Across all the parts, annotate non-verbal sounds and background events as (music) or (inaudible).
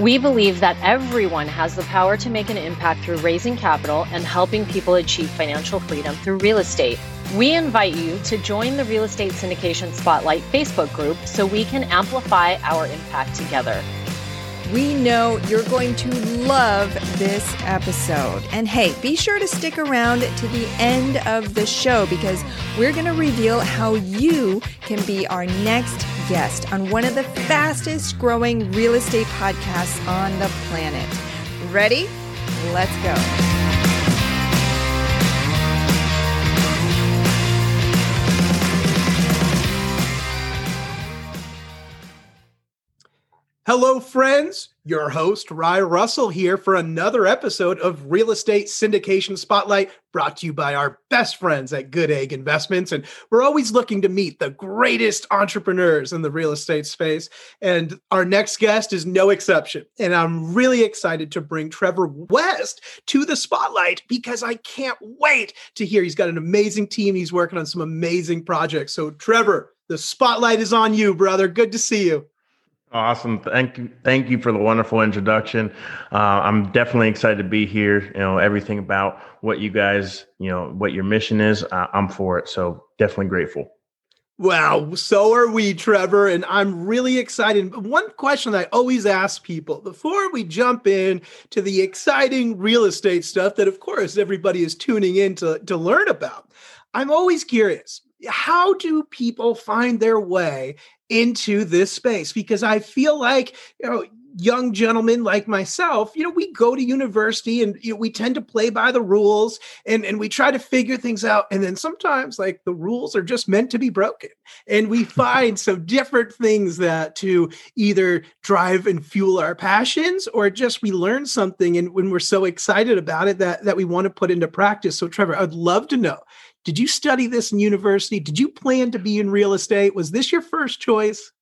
We believe that everyone has the power to make an impact through raising capital and helping people achieve financial freedom through real estate. We invite you to join the Real Estate Syndication Spotlight Facebook group so we can amplify our impact together. We know you're going to love this episode. And hey, be sure to stick around to the end of the show because we're going to reveal how you can be our next guest on one of the fastest growing real estate podcasts on the planet. Ready? Let's go. Hello, friends. Your host, Rye Russell, here for another episode of Real Estate Syndication Spotlight, brought to you by our best friends at Good Egg Investments. And we're always looking to meet the greatest entrepreneurs in the real estate space. And our next guest is no exception. And I'm really excited to bring Trevor West to the spotlight because I can't wait to hear he's got an amazing team. He's working on some amazing projects. So, Trevor, the spotlight is on you, brother. Good to see you. Awesome. Thank you. Thank you for the wonderful introduction. Uh, I'm definitely excited to be here. You know, everything about what you guys, you know, what your mission is, uh, I'm for it. So definitely grateful. Wow, so are we, Trevor. And I'm really excited. One question I always ask people before we jump in to the exciting real estate stuff that, of course, everybody is tuning in to, to learn about. I'm always curious how do people find their way into this space because I feel like you know young gentlemen like myself, you know, we go to university and you know, we tend to play by the rules and, and we try to figure things out. And then sometimes like the rules are just meant to be broken. And we (laughs) find some different things that to either drive and fuel our passions or just we learn something and when we're so excited about it that, that we want to put into practice. So Trevor, I'd love to know did you study this in university? Did you plan to be in real estate? Was this your first choice?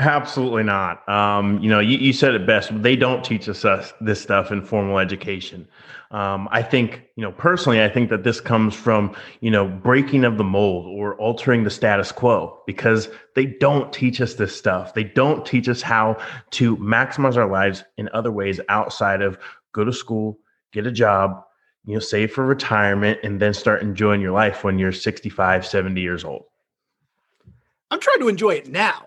Absolutely not. Um, you know, you, you, said it best. They don't teach us uh, this stuff in formal education. Um, I think, you know, personally, I think that this comes from, you know, breaking of the mold or altering the status quo because they don't teach us this stuff. They don't teach us how to maximize our lives in other ways outside of go to school, get a job, you know, save for retirement and then start enjoying your life when you're 65, 70 years old. I'm trying to enjoy it now.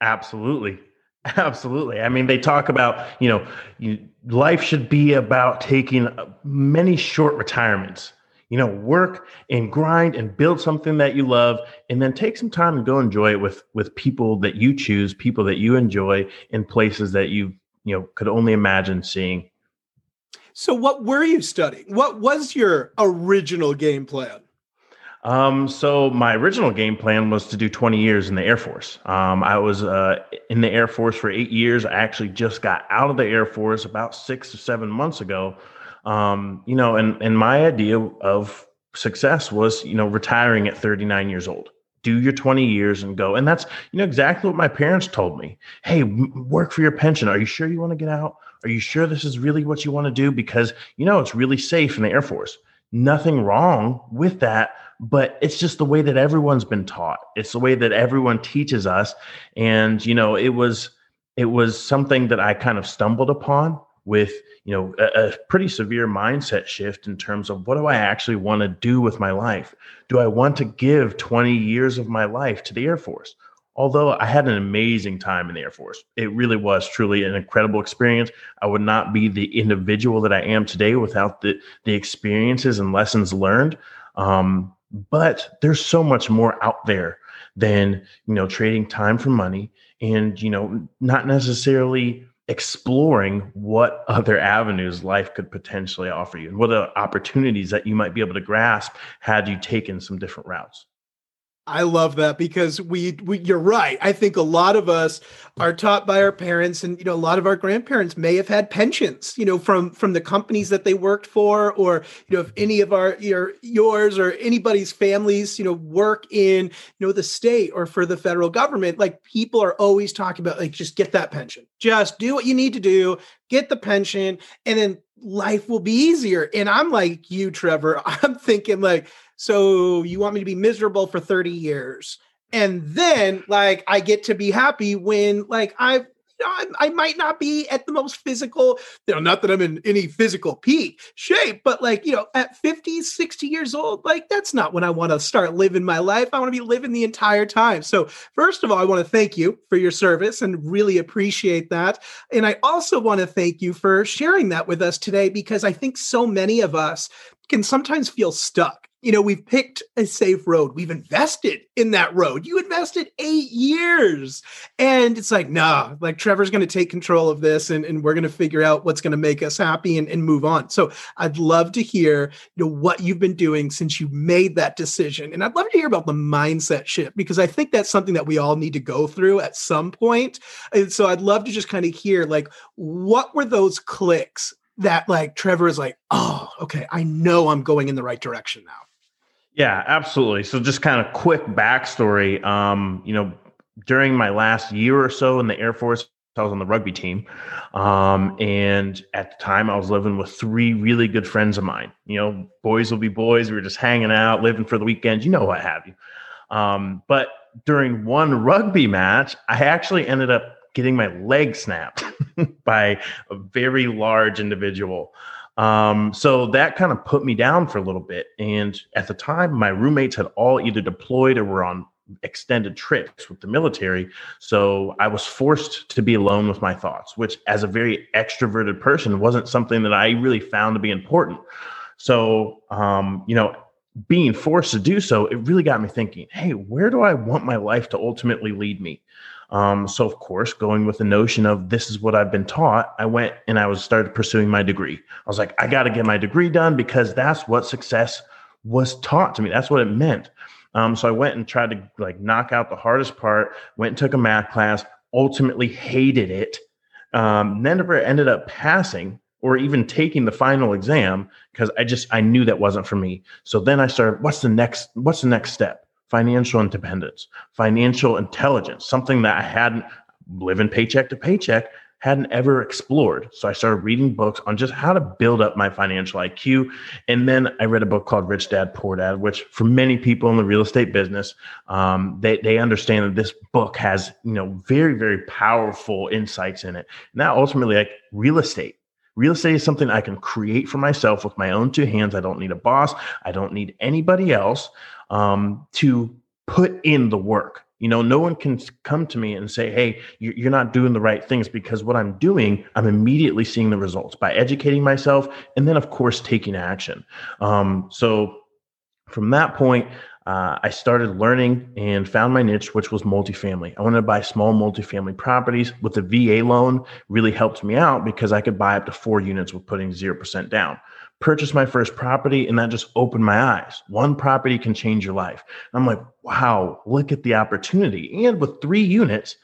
Absolutely. Absolutely. I mean, they talk about, you know, you, life should be about taking uh, many short retirements. You know, work and grind and build something that you love, and then take some time and go enjoy it with with people that you choose, people that you enjoy, in places that you you know could only imagine seeing so, what were you studying? What was your original game plan? Um, so my original game plan was to do 20 years in the Air Force. Um, I was uh, in the Air Force for eight years. I actually just got out of the Air Force about six or seven months ago. Um, you know, and and my idea of success was, you know, retiring at 39 years old. Do your 20 years and go. And that's, you know, exactly what my parents told me. Hey, work for your pension. Are you sure you want to get out? Are you sure this is really what you want to do? Because you know it's really safe in the Air Force. Nothing wrong with that, but it's just the way that everyone's been taught. It's the way that everyone teaches us. And you know, it was it was something that I kind of stumbled upon with you know a, a, pretty severe mindset shift in terms of what do I actually want to do with my life? Do I want to give 20 years of my life to the Air Force? Although I had an amazing time in the Air Force, it really was truly an incredible experience. I would not be the individual that I am today without the the experiences and lessons learned. Um, but there's so much more out there than you know trading time for money and you know not necessarily exploring what (laughs) other avenues life could potentially offer you and what other opportunities that you might be able to grasp had you taken some different routes I love that because we, we, you're right. I think a lot of us are taught by our parents and you know a lot of our grandparents may have had pensions, you know, from from the companies that they worked for or you know if any of our your yours or anybody's families, you know, work in you know the state or for the federal government, like people are always talking about like just get that pension. Just do what you need to do, get the pension and then life will be easier. And I'm like you Trevor, (laughs) I'm thinking like so you want me to be miserable for 30 years. And then like I get to be happy when like I, I, might not be at the most physical, you know, not that I'm in any physical peak shape, but like, you know, at 50, 60 years old, like that's not when I want to start living my life. I want to be living the entire time. So, first of all, I want to thank you for your service and really appreciate that. And I also want to thank you for sharing that with us today because I think so many of us can sometimes feel stuck you know, we've picked a safe road. We've invested in that road. You invested eight years. And it's like, nah, like Trevor's going to take control of this and, and we're going to figure out what's going to make us happy and, and move on. So I'd love to hear, you know, what you've been doing since you made that decision. And I'd love to hear about the mindset shift because I think that's something that we all need to go through at some point. And so I'd love to just kind of hear like, what were those clicks that like Trevor is like, oh, okay, I know I'm going in the right direction now. Yeah, absolutely. So just kind of quick backstory. Um, you know, during my last year or so in the Air Force, I was on the rugby team. Um, and at the time I was living with three really good friends of mine. You know, boys will be boys. We were just hanging out, living for the weekend, you know what have you. Um, but during one rugby match, I actually ended up getting my leg snapped (laughs) by a very large individual. Um, so that kind of put me down for a little bit. And at the time, my roommates had all either deployed or were on extended trips with the military. So I was forced to be alone with my thoughts, which, as a very extroverted person, wasn't something that I really found to be important. So, um, you know, being forced to do so, it really got me thinking hey, where do I want my life to ultimately lead me? Um, so of course, going with the notion of this is what I've been taught, I went and I was started pursuing my degree. I was like, I got to get my degree done because that's what success was taught to me. That's what it meant. Um, so I went and tried to like knock out the hardest part. Went and took a math class. Ultimately, hated it. Um, never ended up passing or even taking the final exam because I just I knew that wasn't for me. So then I started. What's the next? What's the next step? Financial independence, financial intelligence, something that I hadn't living paycheck to paycheck hadn't ever explored. So I started reading books on just how to build up my financial IQ. And then I read a book called Rich Dad Poor Dad, which for many people in the real estate business, um, they, they understand that this book has, you know, very, very powerful insights in it. Now, ultimately like real estate. Real estate is something I can create for myself with my own two hands. I don't need a boss. I don't need anybody else um, to put in the work. You know, no one can come to me and say, hey, you're not doing the right things because what I'm doing, I'm immediately seeing the results by educating myself and then, of course, taking action. Um, so from that point, uh, I started learning and found my niche, which was multifamily. I wanted to buy small multifamily properties with the VA loan, really helped me out because I could buy up to four units with putting 0% down purchased my first property and that just opened my eyes. One property can change your life. I'm like, wow, look at the opportunity. And with three units,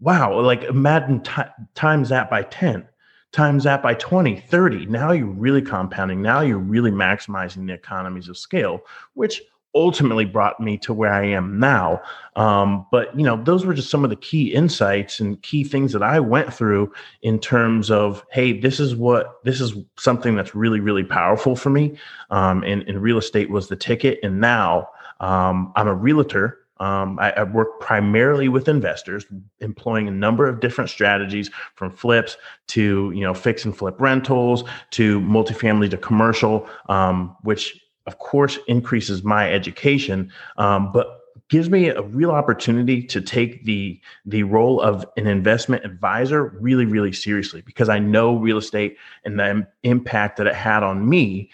wow, like imagine t- times that by 10, times that by 20, 30. Now you're really compounding. Now you're really maximizing the economies of scale, which ultimately brought me to where I am now. Um, but you know, those were just some of the key insights and key things that I went through in terms of, hey, this is what this is something that's really, really powerful for me. Um, and, and real estate was the ticket. And now um, I'm a realtor. Um, I, I, work primarily with investors, employing a number of different strategies from flips to you know fix and flip rentals to multifamily to commercial, um, which of course, increases my education, um, but gives me a real opportunity to take the the role of an investment advisor really really seriously because I know real estate and the impact that it had on me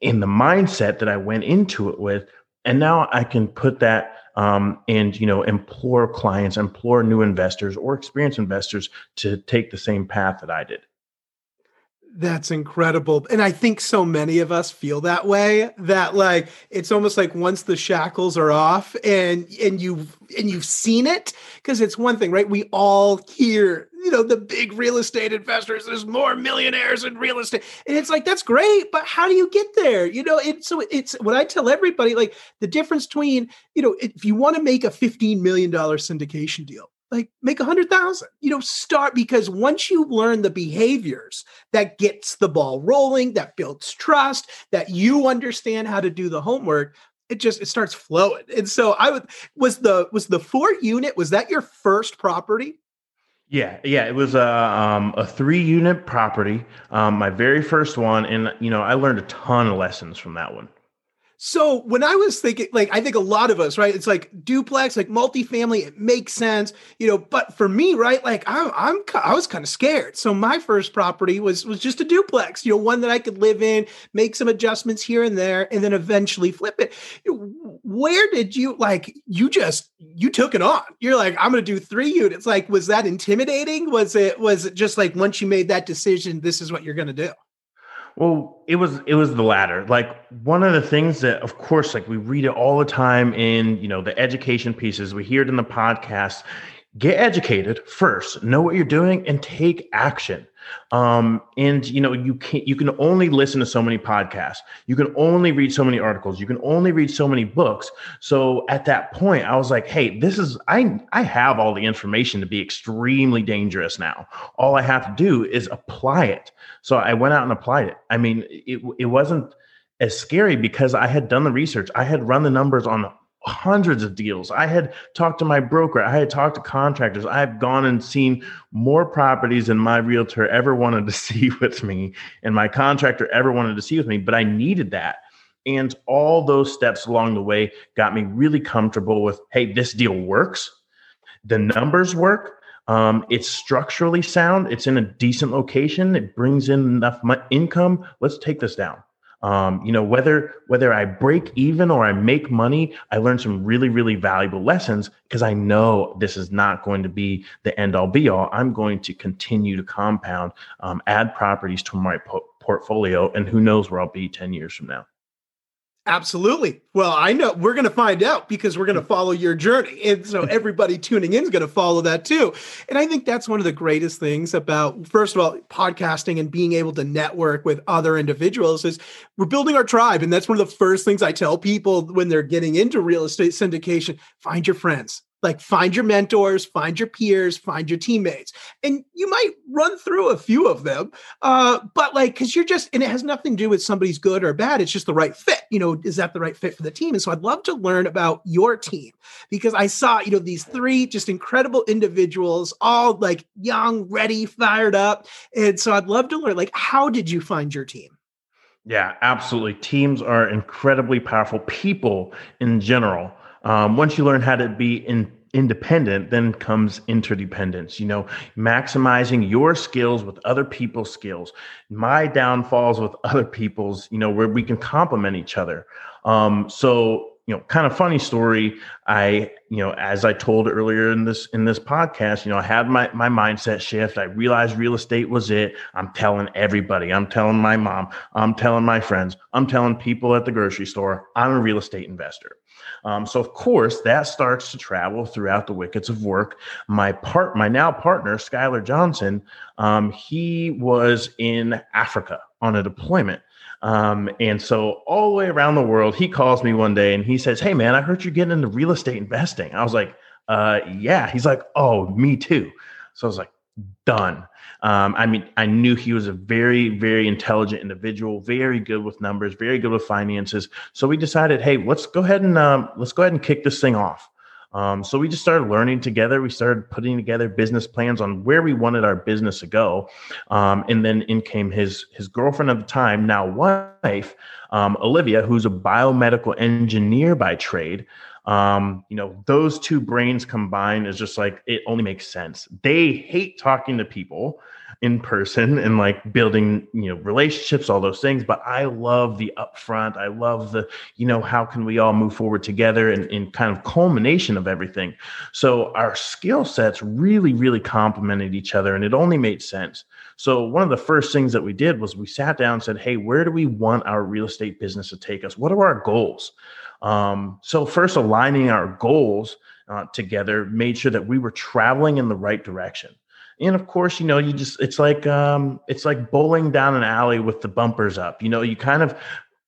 in the mindset that I went into it with. And now I can put that um, and you know implore clients implore new investors or experienced investors to take the same path that I did That's incredible. And I think so many of us feel that way that like it's almost like once the shackles are off and and you've and you've seen it because it's one thing, right? We all hear, you know, the big real estate investors, there's more millionaires in real estate. And it's like that's great, but how do you get there? You know, it's so it's what I tell everybody like the difference between, you know, if you want to make a 15 million dollar syndication deal, like make a hundred thousand you know start because once you learn the behaviors that gets the ball rolling that builds trust that you understand how to do the homework it just it starts flowing and so i would was the was the four unit was that your first property yeah, yeah, it was a um, a three unit property, um, my very first one, and you know I learned a ton of lessons from that one. So when I was thinking, like, I think a lot of us, right? It's like duplex, like multifamily, it makes sense, you know. But for me, right, like I'm, I'm, I was kind of scared. So my first property was was just a duplex, you know, one that I could live in, make some adjustments here and there, and then eventually flip it. Where did you like? You just you took it on. You're like, I'm going to do three units. Like, was that intimidating? Was it was it just like once you made that decision, this is what you're going to do? Well, it was it was the latter. Like one of the things that, of course, like we read it all the time in you know the education pieces. We hear it in the podcast. Get educated first. Know what you're doing and take action. Um, and you know, you can you can only listen to so many podcasts. You can only read so many articles. You can only read so many books. So at that point, I was like, hey, this is I I have all the information to be extremely dangerous now. All I have to do is apply it. So I went out and applied it. I mean, it it wasn't as scary because I had done the research. I had run the numbers on hundreds of deals. I had talked to my broker, I had talked to contractors. I've gone and seen more properties than my realtor ever wanted to (laughs) see with me and my contractor ever wanted to see with me, but I needed that. And all those steps along the way got me really comfortable with hey, this deal works. The numbers work. Um, it's structurally sound. It's in a decent location. It brings in enough income. Let's take this down. Um, you know, whether whether I break even or I make money, I learned some really really valuable lessons because I know this is not going to be the end all be all. I'm going to continue to compound, um, add properties to my po- portfolio, and who knows where I'll be ten years from now. Absolutely. Well, I know we're going to find out because we're going to follow your journey. And so everybody tuning in is going to follow that too. And I think that's one of the greatest things about, first of all, podcasting and being able to network with other individuals is we're building our tribe. And that's one of the first things I tell people when they're getting into real estate syndication find your friends, like find your mentors find your peers find your teammates and you might run through a few of them uh, but like because you're just and it has nothing to do with somebody's good or bad it's just the right fit you know is that the right fit for the team? And so i'd love to learn about your team because i saw you know these three just incredible individuals all like young ready fired up and so i'd love to learn like how did you find your team? Yeah absolutely teams are incredibly powerful people in general um, once you learn how to be in, independent, then comes interdependence. You know, maximizing your skills with other people's skills, my downfalls with other people's. You know, where we can complement each other. Um, so you know kind of funny story. I you know as i told earlier in this in this podcast you know i had my my mindset shift. I realized real estate was it. I'm telling everybody. I'm telling my mom. I'm telling my friends. I'm telling people at the grocery store i'm a real estate investor. Um, so of course that starts to travel throughout the wickets of work. My part, my now partner, Skylar Johnson, um, he was in Africa on a deployment. Um, and so all the way around the world, he calls me one day and he says, Hey man, I heard you're getting into real estate investing. I was like, uh, yeah. He's like, Oh, me too. So I was like, done. Um, I mean, I knew he was a very, very intelligent individual, very good with numbers, very good with finances. So we decided, hey, let's go ahead and um, let's go ahead and kick this thing off. Um, so we just started learning together. We started putting together business plans on where we wanted our business to go, um, and then in came his his girlfriend at the time, now wife, um, Olivia, who's a biomedical engineer by trade um, you know, those two brains combined is just like it only makes sense. They hate talking to people. In person and like building you know relationships all those things but i love the upfront. I love the you know how can we all move forward together and in kind of culmination of everything. So our skill sets really really complemented each other and it only made sense. So one of the first things that we did was we sat down and said hey where do we want our real estate business to take us? What are our goals? Um, so first aligning our goals uh, together made sure that we were traveling in the right direction and of course you know you just it's like um it's like bowling down an alley with the bumpers up. You know you kind of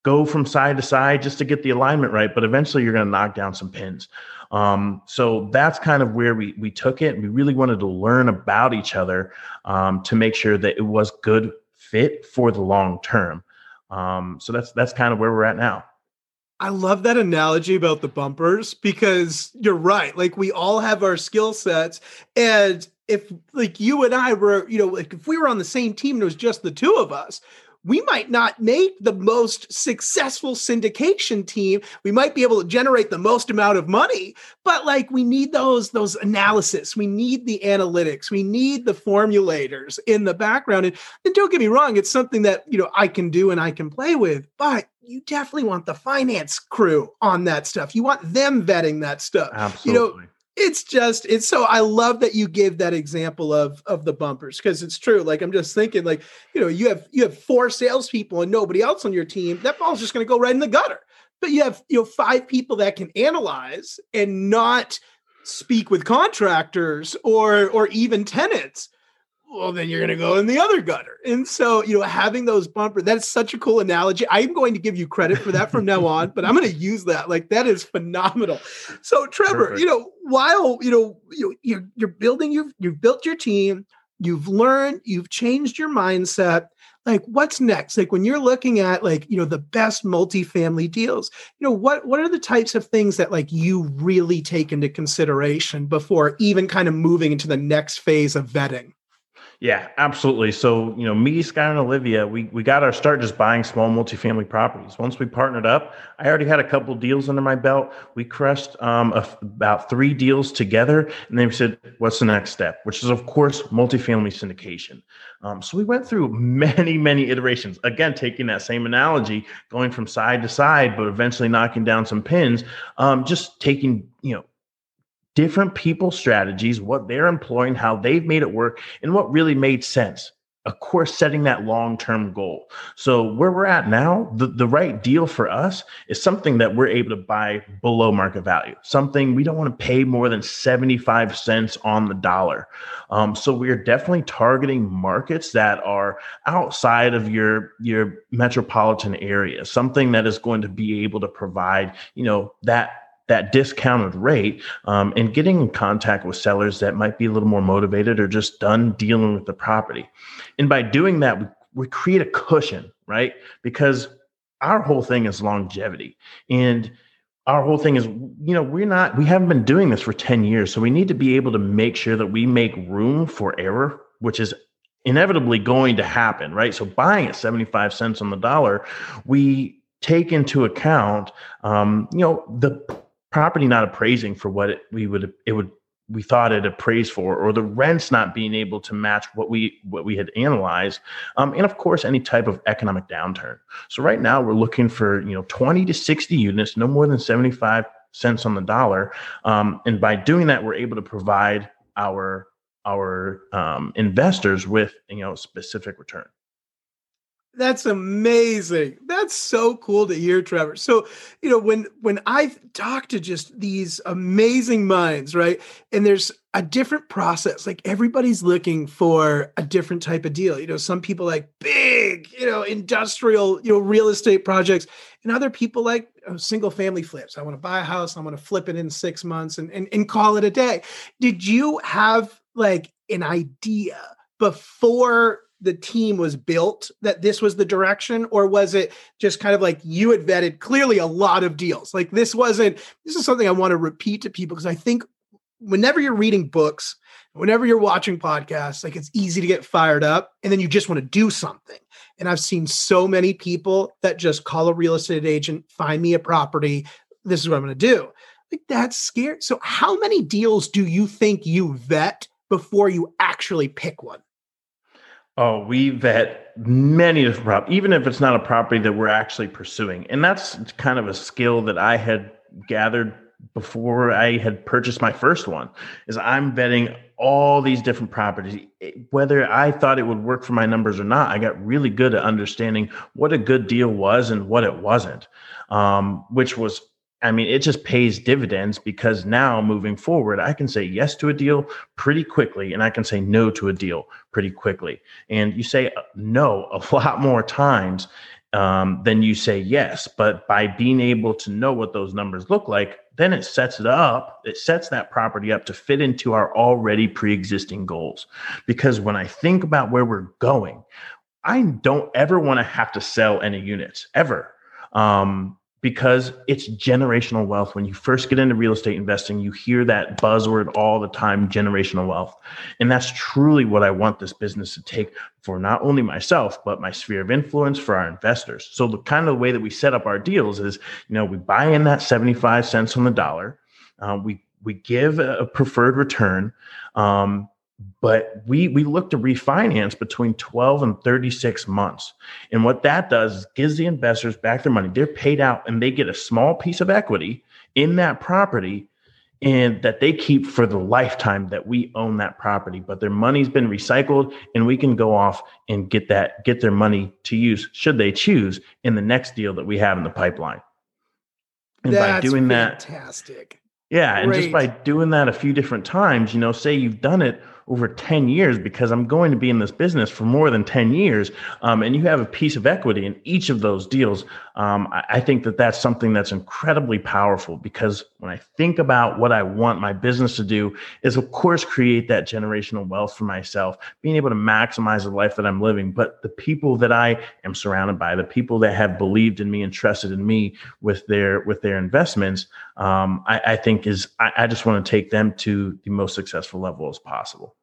go from side to side just to get the alignment right but eventually you're going to knock down some pins. Um, so that's kind of where we we took it. We really wanted to learn about each other um, to make sure that it was good fit for the long term. Um, so that's that's kind of where we're at now I love that analogy about the bumpers because you're right. Like we all have our skill sets and if like you and I were, you know, like if we were on the same team and it was just the two of us, we might not make the most successful syndication team. We might be able to generate the most amount of money, but like we need those those analysis. We need the analytics. We need the formulators in the background. And, and don't get me wrong, it's something that you know I can do and I can play with, but you definitely want the finance crew on that stuff. You want them vetting that stuff. Absolutely. You know, it's just it's so i love that you gave that example of of the bumpers because it's true like i'm just thinking like you know you have you have four salespeople and nobody else on your team that ball's just going to go right in the gutter. But you have you know five people that can analyze and not speak with contractors or or even tenants well, then you're going to go in the other gutter. And so, you know, having those bumpers, that's such a cool analogy. I'm going to give you credit for that from now on, but I'm going to use that. Like that is phenomenal. So, Trevor, Perfect. you know, while, you know, you, you're, you're building, you've, you've built your team, you've learned, you've changed your mindset. Like what's next? Like when you're looking at like, you know, the best multifamily deals, you know, what, what are the types of things that like you really take into consideration before even kind of moving into the next phase of vetting? Yeah, absolutely. So, you know, me, Scott, and Olivia, we, we got our start just buying small multifamily properties. Once we partnered up, I already had a couple deals under my belt. We crushed um, a, about three deals together. And then we said, what's the next step? Which is, of course, multifamily syndication. Um, so we went through many, many iterations. Again, taking that same analogy, going from side to side, but eventually knocking down some pins, um, just taking, you know, different people's strategies, what they're employing, how they've made it work, and what really made sense. Of course, setting that long term goal. So, where we're at now, the, the right deal for us is something that we're able to buy below market value, something we don't want to pay more than 75 cents on the dollar. Um, so, we're definitely targeting markets that are outside of your, your metropolitan area, something that is going to be able to provide, you know, that that discounted rate um, and getting in contact with sellers that might be a little more motivated or just done dealing with the property. And by doing that, we, we create a cushion, right? Because our whole thing is longevity. And our whole thing is, you know, we're not, we haven't been doing this for 10 years. So we need to be able to make sure that we make room for error, which is inevitably going to happen, right? So buying at 75 cents on the dollar, we take into account, um, you know, the property not appraising for what it, we would it would we thought it appraised for, or the rents not being able to match what we what we had analyzed, um, and of course any type of economic downturn. So right now we're looking for you know 20 to 60 units, no more than 75 cents on the dollar, um, and by doing that we're able to provide our our um, investors with you know specific return. That's amazing. That's so cool to hear, Trevor. So, you know, when when I talk to just these amazing minds, right? And there's a different process. Like everybody's looking for a different type of deal. You know, some people like big, you know, industrial, you know, real estate projects, and other people like know, single family flips. I want to buy a house, I want to flip it in six months and, and and call it a day. Did you have like an idea before the team was built that this was the direction or was it just kind of like you had vetted clearly a lot of deals? Like this wasn't this is something i want to repeat to people because i think whenever you're reading books whenever you're watching podcasts like it's easy to get fired up and then you just want to do something. And i've seen so many people that just call a real estate agent find me a property this is what i'm going to do. Like that's scary. So how many deals do you think you vet before you actually pick one Oh, we vet many different properties, even if it's not a property that we're actually pursuing. And that's kind of a skill that I had gathered before I had purchased my first one is I'm vetting all these different properties whether I thought it would work for my numbers or not I got really good at understanding what a good deal was and what it wasn't um, which was I mean it just pays dividends because now moving forward I can say yes to a deal pretty quickly and I can say no to a deal pretty quickly and you say no a (laughs) lot more times um, then you say yes. But by being able to know what those numbers look like, then it sets it up, it sets that property up to fit into our already pre existing goals. Because when I think about where we're going, I don't ever want to have to sell any units ever. Um, because it's generational wealth. When you first get into real estate investing, you hear that buzzword all the time generational wealth. And that's truly what I want this business to take for not only myself, but my sphere of influence for our investors. So, the kind of the way that we set up our deals is, you know, we buy in that 75 cents on the dollar, uh, we we give a preferred return. Um, but we we look to refinance between 12 and 36 months. And what that does is gives the investors back their money. They're paid out and they get a small piece of equity in that property and that they keep for the lifetime that we own that property. But their money's been recycled and we can go off and get that get their money to use should they choose in the next deal that we have in the pipeline. And That's by doing fantastic. that fantastic. Yeah and just by doing that a few different times you know say you've done it over 10 years because I'm going to be in this business for more than 10 years. Um, and you have a piece of equity in each of those deals. Um, I, I, think that that's something that's incredibly powerful because when I think about what I want my business to do is of course create that generational wealth for myself, being able to maximize the life that I'm living, but the people that I am surrounded by, the people that have believed in me and trusted in me with their, with their investments, um, I, I, think is, I, I just want to take them to the most successful level as possible.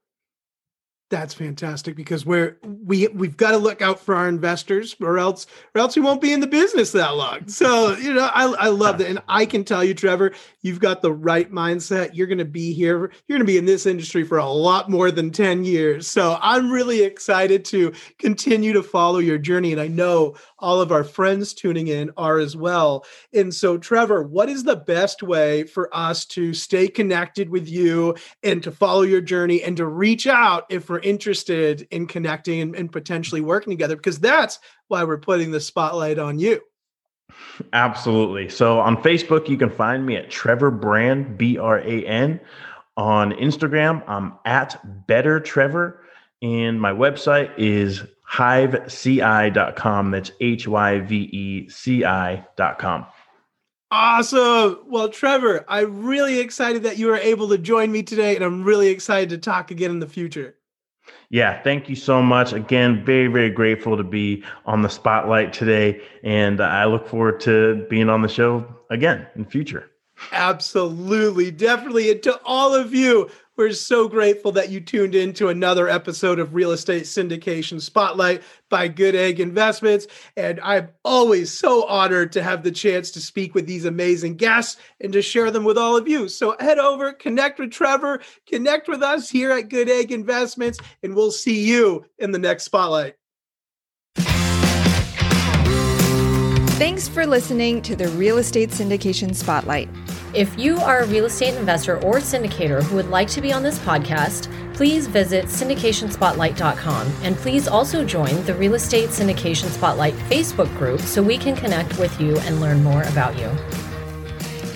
That's fantastic because we're we we've got to look out for our investors or else or else we won't be in the business that long. So, you know, I I love that. And I can tell you, Trevor, you've got the right mindset. You're gonna be here, you're gonna be in this industry for a lot more than 10 years. So I'm really excited to continue to follow your journey. And I know all of our friends tuning in are as well. And so, Trevor, what is the best way for us to stay connected with you and to follow your journey and to reach out if we're interested in connecting and, and potentially working together because that's why we're putting the spotlight on you. Absolutely. So on Facebook, you can find me at Trevor Brand, B R A N. On Instagram, I'm at Better Trevor. And my website is hyveci.com. That's H Y V E C I.com. Awesome. Well, Trevor, I'm really excited that you were able to join me today, and I'm really excited to talk again in the future. Yeah, thank you so much. Again, very, very grateful to be on the spotlight today. And I look forward to being on the show again in future. Absolutely. Definitely. And to all of you, we're so grateful that you tuned in to another episode of Real Estate Syndication Spotlight by Good Egg Investments. And I'm always so honored to have the chance to speak with these amazing guests and to share them with all of you. So head over, connect with Trevor, connect with us here at Good Egg Investments, and we'll see you in the next Spotlight. Thanks for listening to the Real Estate Syndication Spotlight. If you are a real estate investor or syndicator who would like to be on this podcast, please visit syndicationspotlight.com and please also join the Real Estate Syndication Spotlight Facebook group so we can connect with you and learn more about you.